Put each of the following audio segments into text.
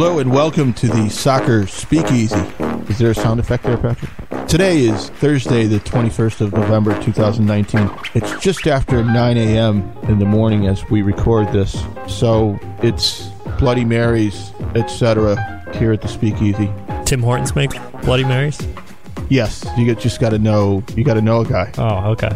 Hello and welcome to the Soccer Speakeasy. Is there a sound effect there, Patrick? Today is Thursday, the 21st of November, 2019. It's just after 9 a.m. in the morning as we record this. So it's Bloody Marys, etc. here at the Speakeasy. Tim Hortons make Bloody Marys? Yes, you get- just got to know. You got to know a guy. Oh, okay.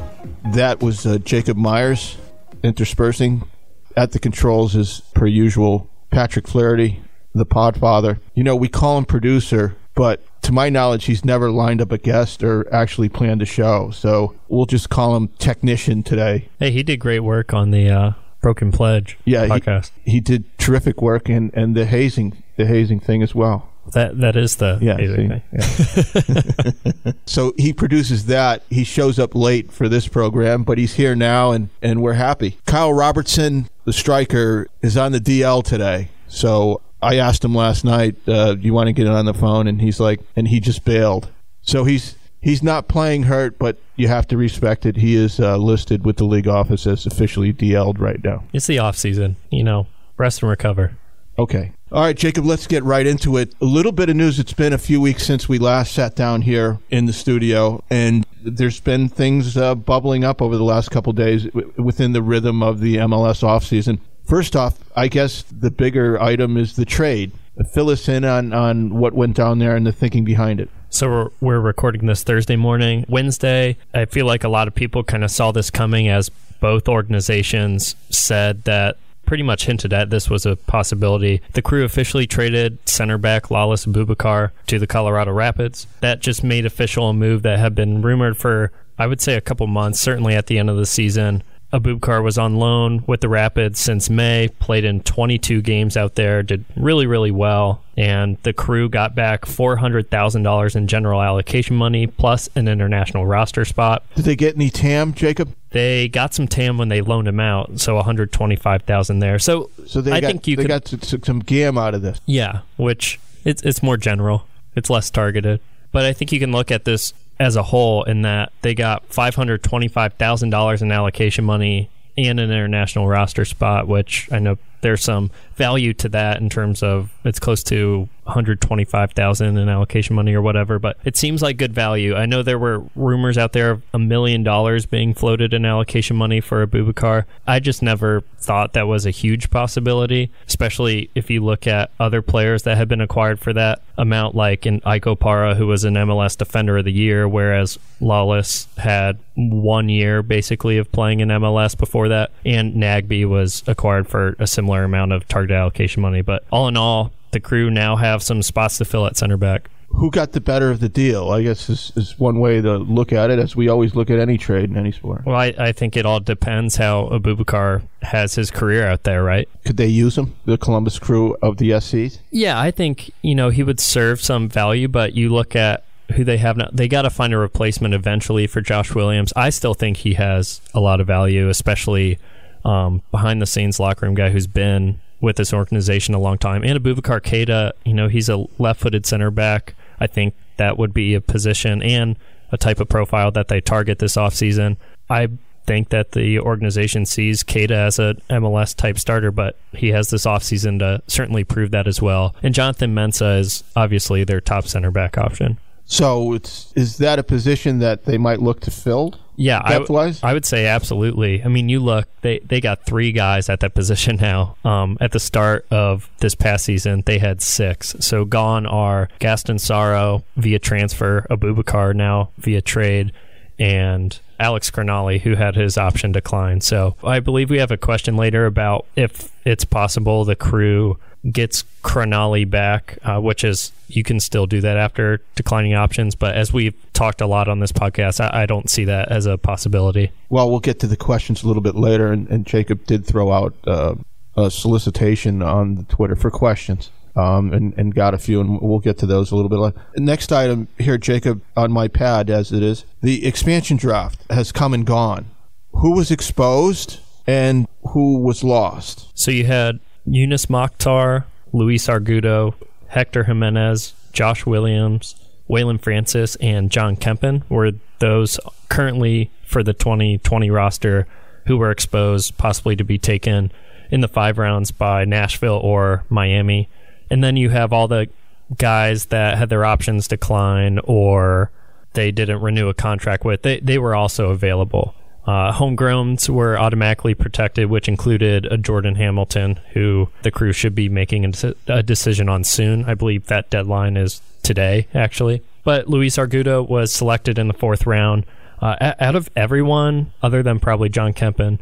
That was uh, Jacob Myers interspersing at the controls as per usual. Patrick Flaherty, the Podfather. You know, we call him producer, but to my knowledge, he's never lined up a guest or actually planned a show. So we'll just call him technician today. Hey, he did great work on the uh, Broken Pledge Yeah, he- podcast. He did terrific work and and the hazing the hazing thing as well. that that is the Yeah, see? thing. So he produces that. He shows up late for this program, but he's here now, and, and we're happy. Kyle Robertson, the striker, is on the DL today. So I asked him last night, uh, "Do you want to get it on the phone?" And he's like, and he just bailed. So he's he's not playing hurt, but you have to respect it. He is uh, listed with the league office as officially DL'd right now. It's the off season, you know. Rest and recover. Okay. All right, Jacob, let's get right into it. A little bit of news. It's been a few weeks since we last sat down here in the studio, and there's been things uh, bubbling up over the last couple days w- within the rhythm of the MLS offseason. First off, I guess the bigger item is the trade. Fill us in on, on what went down there and the thinking behind it. So we're, we're recording this Thursday morning. Wednesday, I feel like a lot of people kind of saw this coming as both organizations said that pretty much hinted at this was a possibility. The crew officially traded center back Lalas Abubakar to the Colorado Rapids. That just made official a move that had been rumored for, I would say, a couple months, certainly at the end of the season. Abubakar was on loan with the Rapids since May, played in 22 games out there, did really, really well. And the crew got back $400,000 in general allocation money plus an international roster spot. Did they get any TAM, Jacob? They got some TAM when they loaned him out, so 125,000 there. So, So they I got, think you they could, got some GAM out of this. yeah, which it's it's more general. It's less targeted. But I think you can look at this as a whole in that they got $525,000 in allocation money and an international roster spot, which I know there's some value to that in terms of it's close to 125,000 in allocation money or whatever, but it seems like good value. I know there were rumors out there of a million dollars being floated in allocation money for Abubakar. I just never thought that was a huge possibility, especially if you look at other players that have been acquired for that amount, like in Ike Opara, who was an MLS Defender of the Year, whereas Lalas had one year basically of playing in MLS before that, and Nagbe was acquired for a similar amount of target allocation money. But all in all, the crew now have some spots to fill at center back. Who got the better of the deal? I guess is, is one way to look at it, as we always look at any trade in any sport. Well, I, I think it all depends how Abubakar has his career out there, right? Could they use him, the Columbus crew of the SCs? Yeah, I think you know he would serve some value, but you look at who they have now. They got to find a replacement eventually for Josh Williams. I still think he has a lot of value, especially um, behind the scenes locker room guy who's been with this organization a long time. And Aboubacar Keita, you know, he's a left-footed center back. I think that would be a position and a type of profile that they target this offseason. I think that the organization sees Keita as a MLS type starter, but he has this offseason to certainly prove that as well. And Jonathan Mensah is obviously their top center back option. So is that a position that they might look to fill? Yeah, I, Depth-wise? I would say absolutely. I mean, you look, they, they got three guys at that position now. Um, at the start of this past season, they had six. So gone are Gaston Sauro via transfer, Abubakar now via trade, and Alex Crognale, who had his option declined. So I believe we have a question later about if it's possible the crew gets Crognale back, uh, which is you can still do that after declining options. But as we've talked a lot on this podcast, I, I don't see that as a possibility. Well, we'll get to the questions a little bit later, and, and Jacob did throw out uh, a solicitation on Twitter for questions. Um, and, and got a few, and we'll get to those a little bit later. Next item here, Jacob, on my pad as it is, the expansion draft has come and gone. Who was exposed and who was lost? So you had Youness Mokhtar, Luis Argudo, Hector Jimenez, Josh Williams, Waylon Francis, and Jon Kempin were those currently for the 2020 roster who were exposed possibly to be taken in the five rounds by Nashville or Miami. And then you have all the guys that had their options decline or they didn't renew a contract with. They they were also available. Uh, homegrowns were automatically protected, which included a Jordan Hamilton, who the crew should be making a, a decision on soon. I believe that deadline is today, actually. But Luis Argudo was selected in the fourth round. Uh, out of everyone, other than probably Jon Kempin,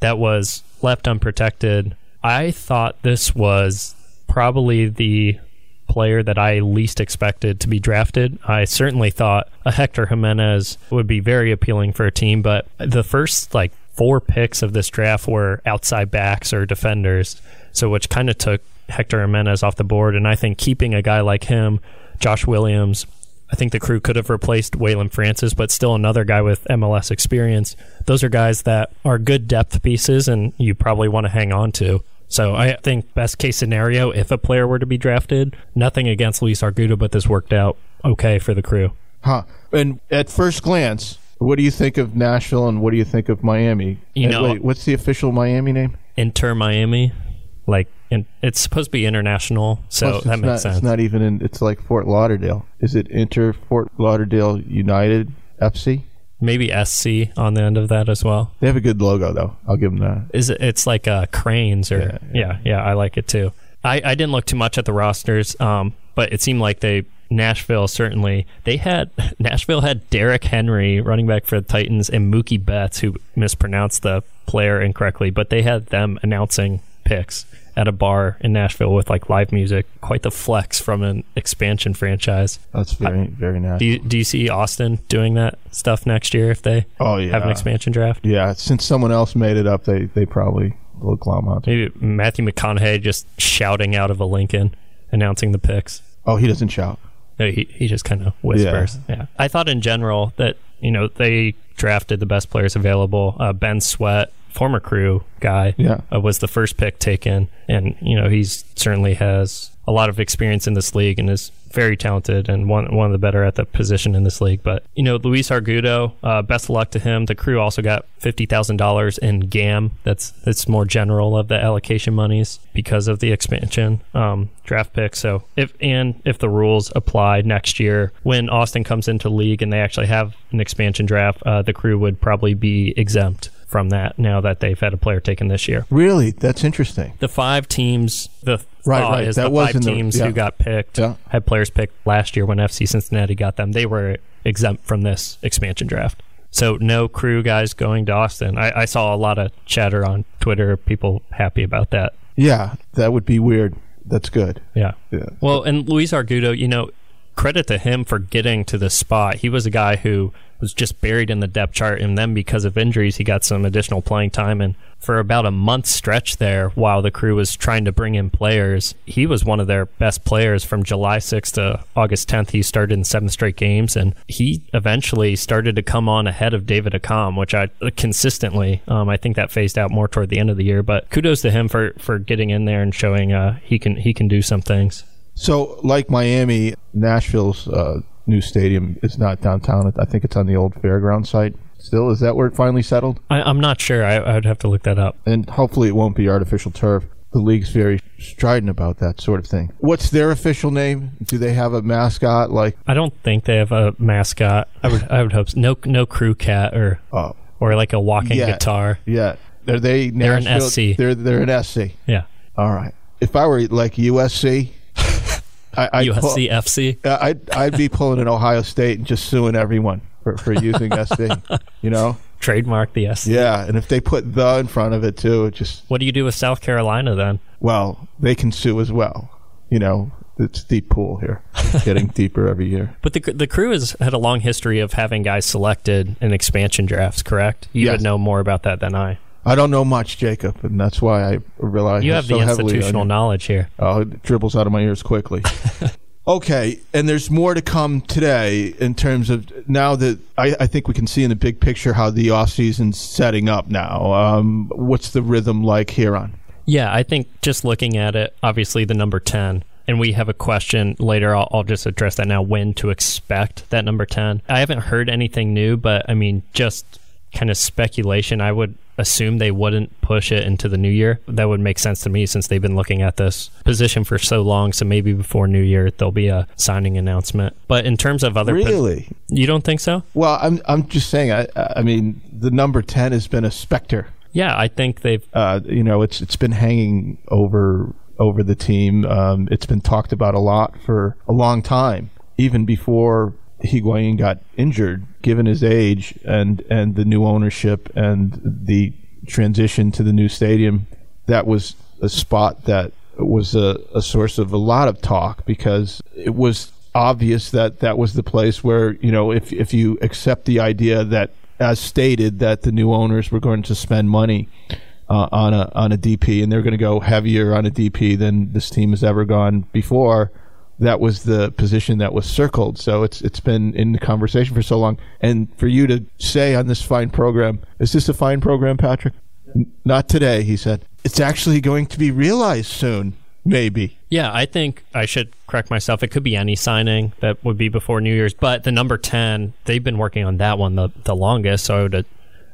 that was left unprotected, I thought this was probably the player that I least expected to be drafted. I certainly thought a Hector Jimenez would be very appealing for a team, but the first like four picks of this draft were outside backs or defenders, so which kind of took Hector Jimenez off the board. And I think keeping a guy like him, Josh Williams, I think the crew could have replaced Waylon Francis, but still another guy with MLS experience. Those are guys that are good depth pieces, and you probably want to hang on to. So I think best case scenario, if a player were to be drafted, nothing against Luis Argudo, but this worked out okay for the crew. Huh. And at first glance, what do you think of Nashville and what do you think of Miami? You know- wait, what's the official Miami name? Inter Miami, like in, it's supposed to be international, so Plus, that makes not, sense. It's not even in. It's like Fort Lauderdale. Is it Inter Fort Lauderdale United FC? Maybe SC on the end of that as well. They have a good logo though. I'll give them that. Is it? It's like uh, cranes or Yeah, yeah, yeah, I like it too. I, I didn't look too much at the rosters, um, but it seemed like they Nashville certainly they had Nashville had Derrick Henry running back for the Titans and Mookie Betts who mispronounced the player incorrectly, but they had them announcing picks at a bar in Nashville with like live music. Quite the flex from an expansion franchise. That's very very nice. Do you, do you see Austin doing that stuff next year if they oh yeah. have an expansion draft? Yeah, since someone else made it up, they they probably will glom onto. Maybe Matthew McConaughey just shouting out of a Lincoln, announcing the picks. Oh, he doesn't shout. No, he, he just kind of whispers. Yeah. I thought in general that, you know, they drafted the best players available. Uh, ben Sweat, former crew guy, Yeah. uh, was the first pick taken. And, you know, he's certainly has a lot of experience in this league and is very talented and one one of the better at the position in this league. But you know, Luis Argudo, uh, best of luck to him. The crew also got fifty thousand dollars in GAM. That's that's more general of the allocation monies because of the expansion um, draft pick. So if and if the rules apply next year when Austin comes into league and they actually have an expansion draft, uh, the crew would probably be exempt from that now that they've had a player taken this year. Really, that's interesting. The five teams, the Right, thought right. is That the was five the- teams yeah. who got picked Yeah. had players picked last year when FC Cincinnati got them. They were exempt from this expansion draft. So no crew guys going to Austin. I, I saw a lot of chatter on Twitter, people happy about that. Yeah, that would be weird. That's good. Yeah. Yeah. Well, and Luis Argudo, you know, credit to him for getting to this spot. He was a guy who was just buried in the depth chart, and then because of injuries, he got some additional playing time. And for about a month stretch there, while the crew was trying to bring in players, he was one of their best players from July 6th to August 10th. He started in seven straight games, and he eventually started to come on ahead of David Accam, which I consistently, um, I think that phased out more toward the end of the year. But kudos to him for for getting in there and showing uh, he can he can do some things. So, like Miami, Nashville's uh, new stadium is not downtown. I think it's on the old fairground site. Still, is that where it finally settled? I, I'm not sure. I, I would have to look that up. And hopefully, it won't be artificial turf. The league's very strident about that sort of thing. What's their official name? Do they have a mascot? Like, I don't think they have a mascot. I would I would hope so. no no crew cat or oh, or like a walking Yeah. guitar. yeah, are they? They're an SC. They're they're an SC. Yeah, All right. If I were like USC, I, I'd pull- USC FC. Uh, I'd I'd be pulling an Ohio State and just suing everyone for, for using SC. You know? Trademark the S. Yeah, and if they put the in front of it too, it just What do you do with South Carolina then? well, they can sue as well. You know, it's a deep pool here, getting deeper every year. But the the crew has had a long history of having guys selected in expansion drafts. Correct? You Yes. would know more about that than I. I don't know much, Jacob, and that's why I rely You have so the institutional knowledge here. Oh, it dribbles out of my ears quickly. okay, and there's more to come today in terms of now that I, I think we can see in the big picture how the off season's setting up now. Um, what's the rhythm like here on? Yeah, I think just looking at it, obviously the number 10, and we have a question later. I'll, I'll just address that now when to expect that number 10. I haven't heard anything new, but I mean, just kind of speculation. I would assume they wouldn't push it into the new year. That would make sense to me since they've been looking at this position for so long. So maybe before New Year there'll be a signing announcement. But in terms of other, pos- Really? you don't think so? Well, I'm I'm just saying. I I mean, the number ten has been a specter. Yeah, I think they've. Uh, you know, it's it's been hanging over over the team. Um, it's been talked about a lot for a long time, even before Higuain got injured. Given his age and and the new ownership and the transition to the new stadium, that was a spot that was a, a source of a lot of talk because it was obvious that that was the place where you know if if you accept the idea that as stated that the new owners were going to spend money uh, on a on a DP and they're going to go heavier on a DP than this team has ever gone before. That was the position that was circled. So it's it's been in the conversation for so long. And for you to say on this fine program, is this a fine program, Patrick? N- not today, he said. It's actually going to be realized soon, maybe. Yeah, I think I should correct myself. It could be any signing that would be before New Year's, but the number ten, they've been working on that one the, the longest. So I would,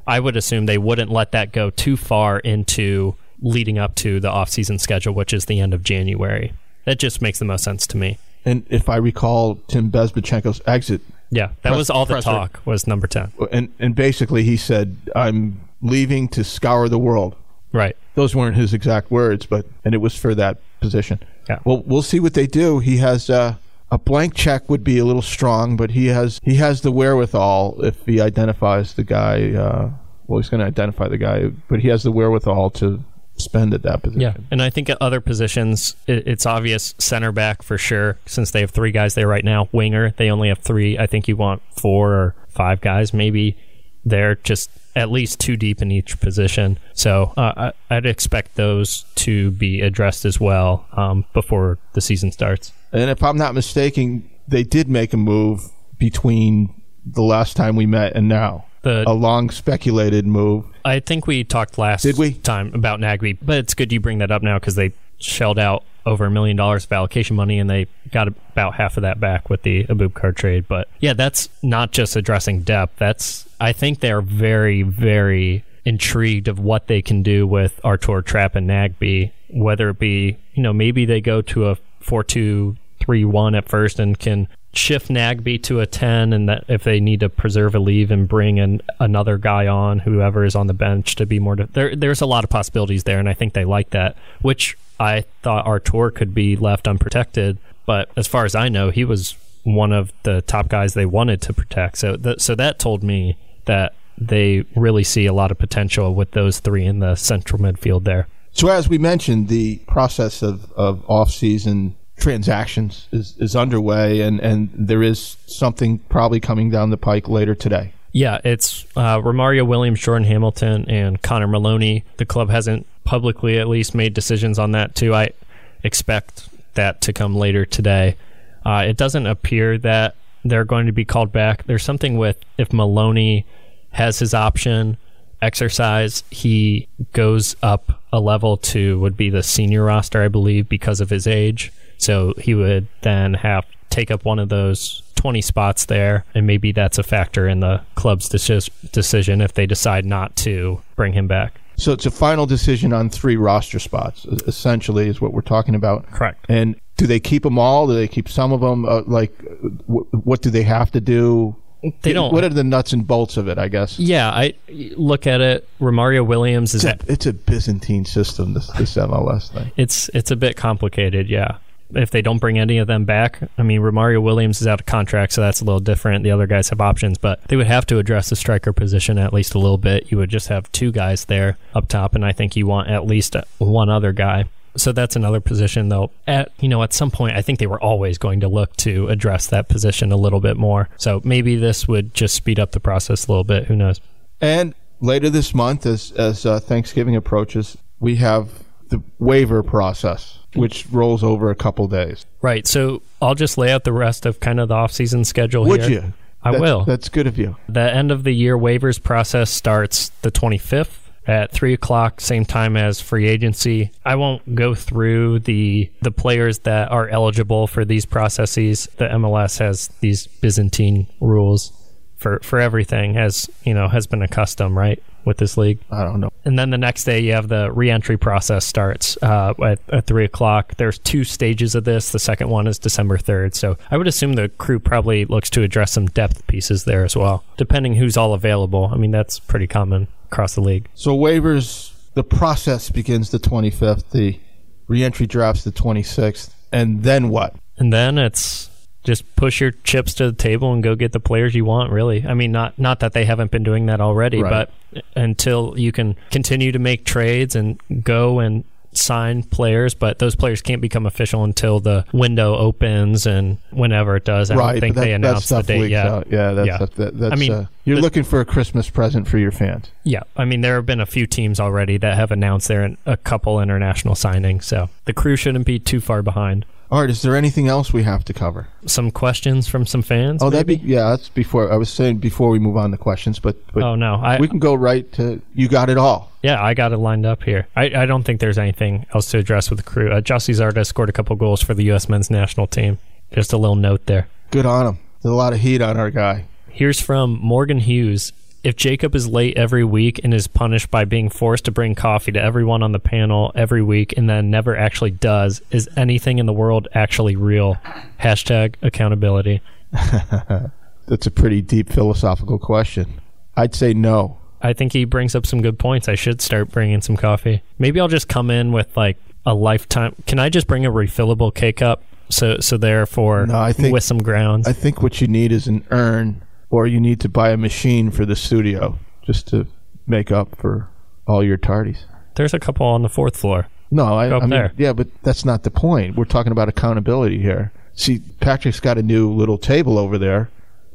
I would assume they wouldn't let that go too far into leading up to the off-season schedule, which is the end of January. That just makes the most sense to me. And if I recall Tim Bezbatchenko's exit, Yeah, that Press- was all the talk was number ten. and and basically he said, "I'm leaving to scour the world." Right. Those weren't his exact words, but and it was for that position. Yeah. Well, we'll see what they do. He has uh, a blank check would be a little strong, but he has he has the wherewithal if he identifies the guy. Uh, well, he's going to identify the guy, but he has the wherewithal to spend at that position. Yeah, and I think at other positions, it, it's obvious center back for sure, since they have three guys there right now. Winger, they only have three. I think you want four or five guys, maybe. They're just at least two deep in each position. So uh, I, I'd expect those to be addressed as well um, before the season starts. And if I'm not mistaken, they did make a move between the last time we met and now. The A long speculated move. I think we talked last Did we? time about Nagbe, but it's good you bring that up now because they shelled out over a million dollars of allocation money and they got about half of that back with the Abubakar trade. But yeah, that's not just addressing depth. That's I think they're very, very intrigued of what they can do with Artur Trapp and Nagbe. Whether it be, you know, maybe they go to a four two three one at first and can shift Nagbe to a 10 and that if they need to preserve a leave and bring in another guy on whoever is on the bench to be more there there's a lot of possibilities there and I think they like that which I thought Artur could be left unprotected but as far as I know he was one of the top guys they wanted to protect. So th- so that told me that they really see a lot of potential with those three in the central midfield there. So as we mentioned, the process of, of off-season transactions is, is underway, and, and there is something probably coming down the pike later today. Yeah, it's uh, Romario Williams, Jordan Hamilton, and Connor Maloney. The club hasn't publicly, at least, made decisions on that too. I expect that to come later today. Uh, it doesn't appear that they're going to be called back. There's something with if Maloney has his option exercise, he goes up a level to would be the senior roster, I believe, because of his age. So he would then have take up one of those 20 spots there, and maybe that's a factor in the club's decis- decision if they decide not to bring him back. So it's a final decision on three roster spots, essentially, is what we're talking about. Correct. And do they keep them all? Do they keep some of them? Uh, like, w- what do they have to do? They don't. What are the nuts and bolts of it? I guess. yeah, I look at it. Romario Williams is It's a, it's a Byzantine system. This this MLS thing. it's it's a bit complicated, yeah. If they don't bring any of them back, I mean, Romario Williams is out of contract, so that's a little different. The other guys have options, but they would have to address the striker position at least a little bit. You would just have two guys there up top, and I think you want at least uh, one other guy. So that's another position, though. At you know, at some point, I think they were always going to look to address that position a little bit more. So maybe this would just speed up the process a little bit. Who knows? And later this month, as as uh, Thanksgiving approaches, we have the waiver process, which rolls over a couple days. Right. So I'll just lay out the rest of kind of the off-season schedule. Would here. you? I That- will. That's good of you. The end of the year waivers process starts the 25th at 3 o'clock, same time as free agency. I won't go through the the players that are eligible for these processes. The MLS has these Byzantine rules for for everything as you know has been accustomed right with this league. I don't know. And then the next day, you have the reentry process starts uh, at, at three o'clock. There's two stages of this. The second one is December third. So I would assume the crew probably looks to address some depth pieces there as well, depending who's all available. I mean, that's pretty common across the league. So waivers, the process begins the 25th. The reentry drops the 26th, and then what? And then it's just push your chips to the table and go get the players you want really i mean not not that they haven't been doing that already Right. but until you can continue to make trades and go and sign players but those players can't become official until the window opens and whenever it does i right, don't think that, they that announced the date yet out. Yeah, that's Yeah. Stuff, that, that's. I mean, uh, you're looking for a Christmas present for your fans. yeah i mean there have been a few teams already that have announced their a couple international signings so the crew shouldn't be too far behind All right, is there anything else we have to cover? some questions from some fans Oh, that'd be yeah. That's before I was saying before we move on to questions, but but oh no i we can go right to you got it all. Yeah, I got it lined up here. I, I don't think there's anything else to address with the crew. Uh, Gyasi Zardes scored a couple goals for the U.S. men's national team. Just a little note there. Good on him. There's a lot of heat on our guy. Here's from Morgan Hughes. If Jacob is late every week and is punished by being forced to bring coffee to everyone on the panel every week and then never actually does, is anything in the world actually real? Hashtag accountability. That's a pretty deep philosophical question. I'd say no. I think he brings up some good points. I should start bringing some coffee. Maybe I'll just come in with like a lifetime. Can I just bring a refillable K cup? So, so therefore, No, I think- with some grounds. I think what you need is an urn, or you need to buy a machine for the studio just to make up for all your tardies. There's a couple on the fourth floor. No, I, Go up I mean, there. yeah, but that's not the point. We're talking about accountability here. See, Patrick's got a new little table over there.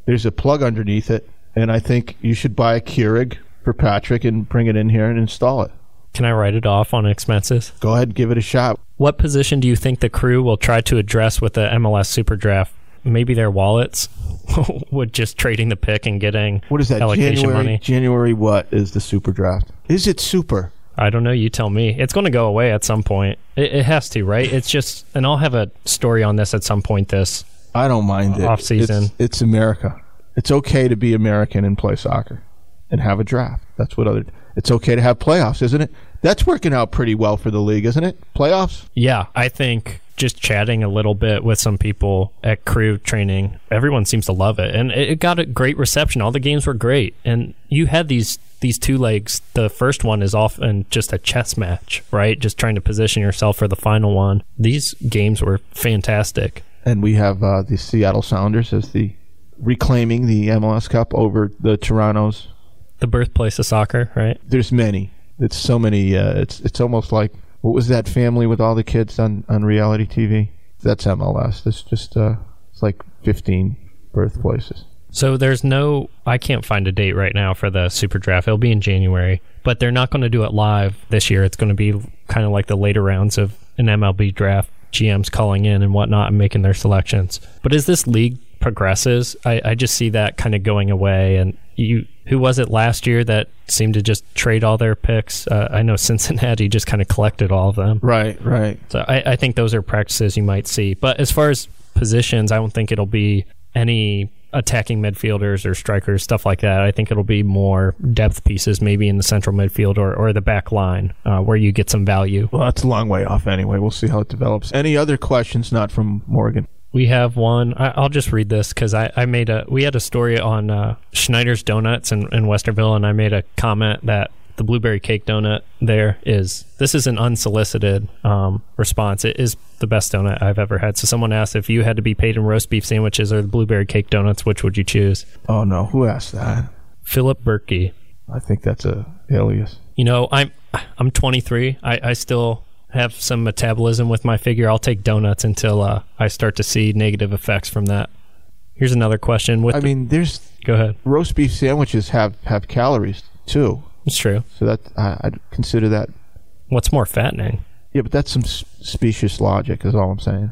There's a plug underneath it, and I think you should buy a Keurig for Patrick and bring it in here and install it. Can I write it off on expenses? Go ahead and give it a shot. What position do you think the crew will try to address with the MLS Super Draft? Maybe their wallets, with just trading the pick and getting What is that? allocation January. money. January. What is the super draft? Is it super? I don't know. You tell me. It's going to go away at some point. It, it has to, right? It's just, and I'll have a story on this at some point. This I don't mind it. Off season. It's, it's America. It's okay to be American and play soccer and have a draft. That's what other. It's okay to have playoffs, isn't it? That's working out pretty well for the league, isn't it? Playoffs. Yeah, I think just chatting a little bit with some people at crew training, everyone seems to love it, and it it got a great reception. All the games were great, and you had these these two legs. The first one is often just a chess match, right? Just trying to position yourself for the final one. These games were fantastic. and we have uh, the Seattle Sounders as the reclaiming the MLS Cup over the Toronto's. The birthplace of soccer, right? There's many. It's so many. Uh, it's it's almost like what was that family with all the kids on on reality TV? That's MLS. It's just uh, it's like 15 birthplaces. So there's no, I can't find a date right now for the Super Draft. It'll be in January, but they're not going to do it live this year. It's going to be kind of like the later rounds of an MLB draft. GMs calling in and whatnot and making their selections. But is this league progresses, I, I just see that kind of going away. And you, who was it last year that seemed to just trade all their picks? Uh, I know Cincinnati just kind of collected all of them. Right, right. So I, I think those are practices you might see. But as far as positions, I don't think it'll be any attacking midfielders or strikers, stuff like that. I think it'll be more depth pieces, maybe in the central midfield or, or the back line, uh, where you get some value. Well, that's a long way off anyway. We'll see how it develops. Any other questions not from Morgan? We have one. I, I'll just read this because I, I made a. We had a story on uh, Schneider's Donuts in, in Westerville, and I made a comment that the blueberry cake donut there is. This is an unsolicited um, response. It is the best donut I've ever had. So someone asked if you had to be paid in roast beef sandwiches or the blueberry cake donuts, which would you choose? Oh no, who asked that? Philip Berkey. I think that's a alias. You know, I'm I'm 23. I, I still have some metabolism with my figure. I'll take donuts until uh, I start to see negative effects from that. Here's another question. With I the- mean, there's go ahead. roast beef sandwiches have have calories too, It's true. so that I, I'd consider that. What's more fattening? Yeah, but that's some specious logic, is all I'm saying.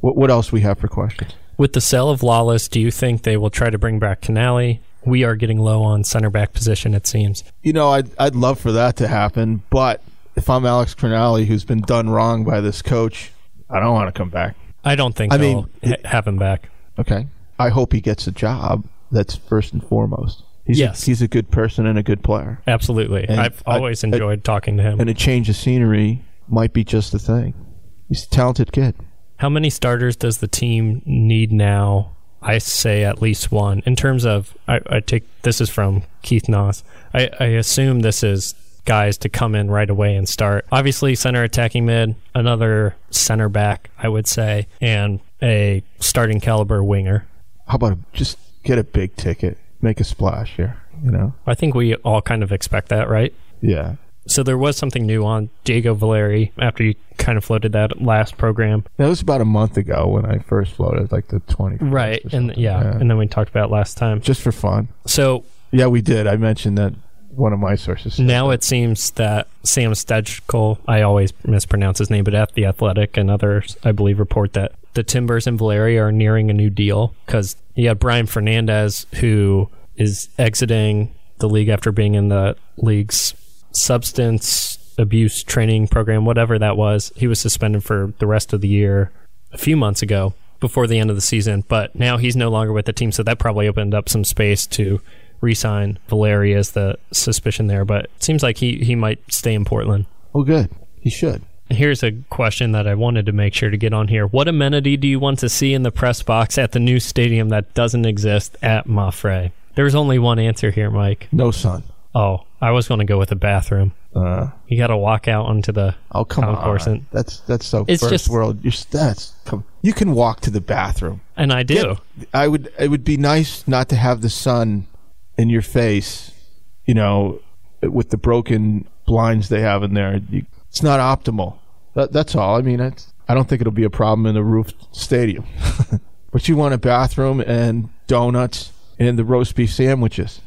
What what else we have for questions? With the sale of Lalas, do you think they will try to bring back Crognale? We are getting low on center back position, it seems. You know, I'd I'd love for that to happen, but if I'm Alex Crognale, who's been done wrong by this coach, I don't want to come back. I don't think I they'll mean, ha- have him back. Okay, I hope he gets a job. That's first and foremost. He's Yes. a, he's a good person and a good player. Absolutely. And I've always I- enjoyed talking to him. And a change of scenery might be just the thing. He's a talented kid. How many starters does the team need now? I say at least one. In terms of, I, I take this is from Keith Noss. I, I assume this is guys to come in right away and start. Obviously, center attacking mid, another center back, I would say, and a starting caliber winger. How about just get a big ticket, make a splash here? You know? I think we all kind of expect that, right? Yeah. So there was something new on Diego Valeri after you kind of floated that last program. That was about a month ago when I first floated, like the 20. Right. And yeah, and then we talked about it last time. just for fun. So Yeah, we did. I mentioned that one of my sources. Now it seems that Sam Stejskal, I always mispronounce his name, but at the Athletic and others, I believe, report that the Timbers and Valeri are nearing a new deal because you have Brian Fernandez who is exiting the league after being in the league's substance abuse training program, whatever that was. He was suspended for the rest of the year a few months ago before the end of the season, but now he's no longer with the team, so that probably opened up some space to re-sign Valeri as the suspicion there. But it seems like he, he might stay in Portland. Oh, good. He should. Here's a question that I wanted to make sure to get on here. What amenity do you want to see in the press box at the new stadium that doesn't exist at Mapfre? There's only one answer here, Mike. No son. Oh, I was going to go with a bathroom. Uh, You got to walk out onto the oh, come concourse, on. That's that's so It's first just- world. You're, that's come. You can walk to the bathroom. and I do. Get- I would. It would be nice not to have the sun in your face. You know, with the broken blinds they have in there. You, it's not optimal. That, that's all. I mean, I don't think it'll be a problem in the roofed stadium. but you want a bathroom and donuts and the roast beef sandwiches.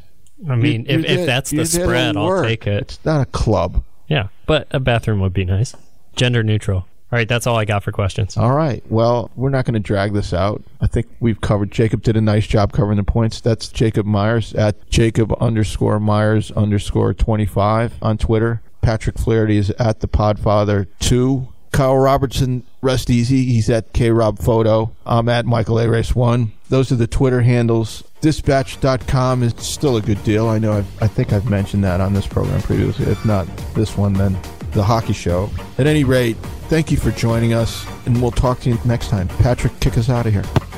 I mean, You're if, if there- that's the spread, I'll take it. It's not a club. Yeah, but a bathroom would be nice. Gender neutral. All right, that's all I got for questions. All right. Well, we're not going to drag this out. I think we've covered. Jacob did a nice job covering the points. That's Jacob Myers at Jacob underscore Myers underscore 25 on Twitter. Patrick Flaherty is at the Podfather 2. Kyle Robertson, rest easy. He's at K Rob Photo. I'm at Michael A. Race 1. Those are the Twitter handles. Dispatch.com is still a good deal. I know I've, I think I've mentioned that on this program previously. If not this one, then the hockey show. At any rate, thank you for joining us, and we'll talk to you next time. Patrick, kick us out of here.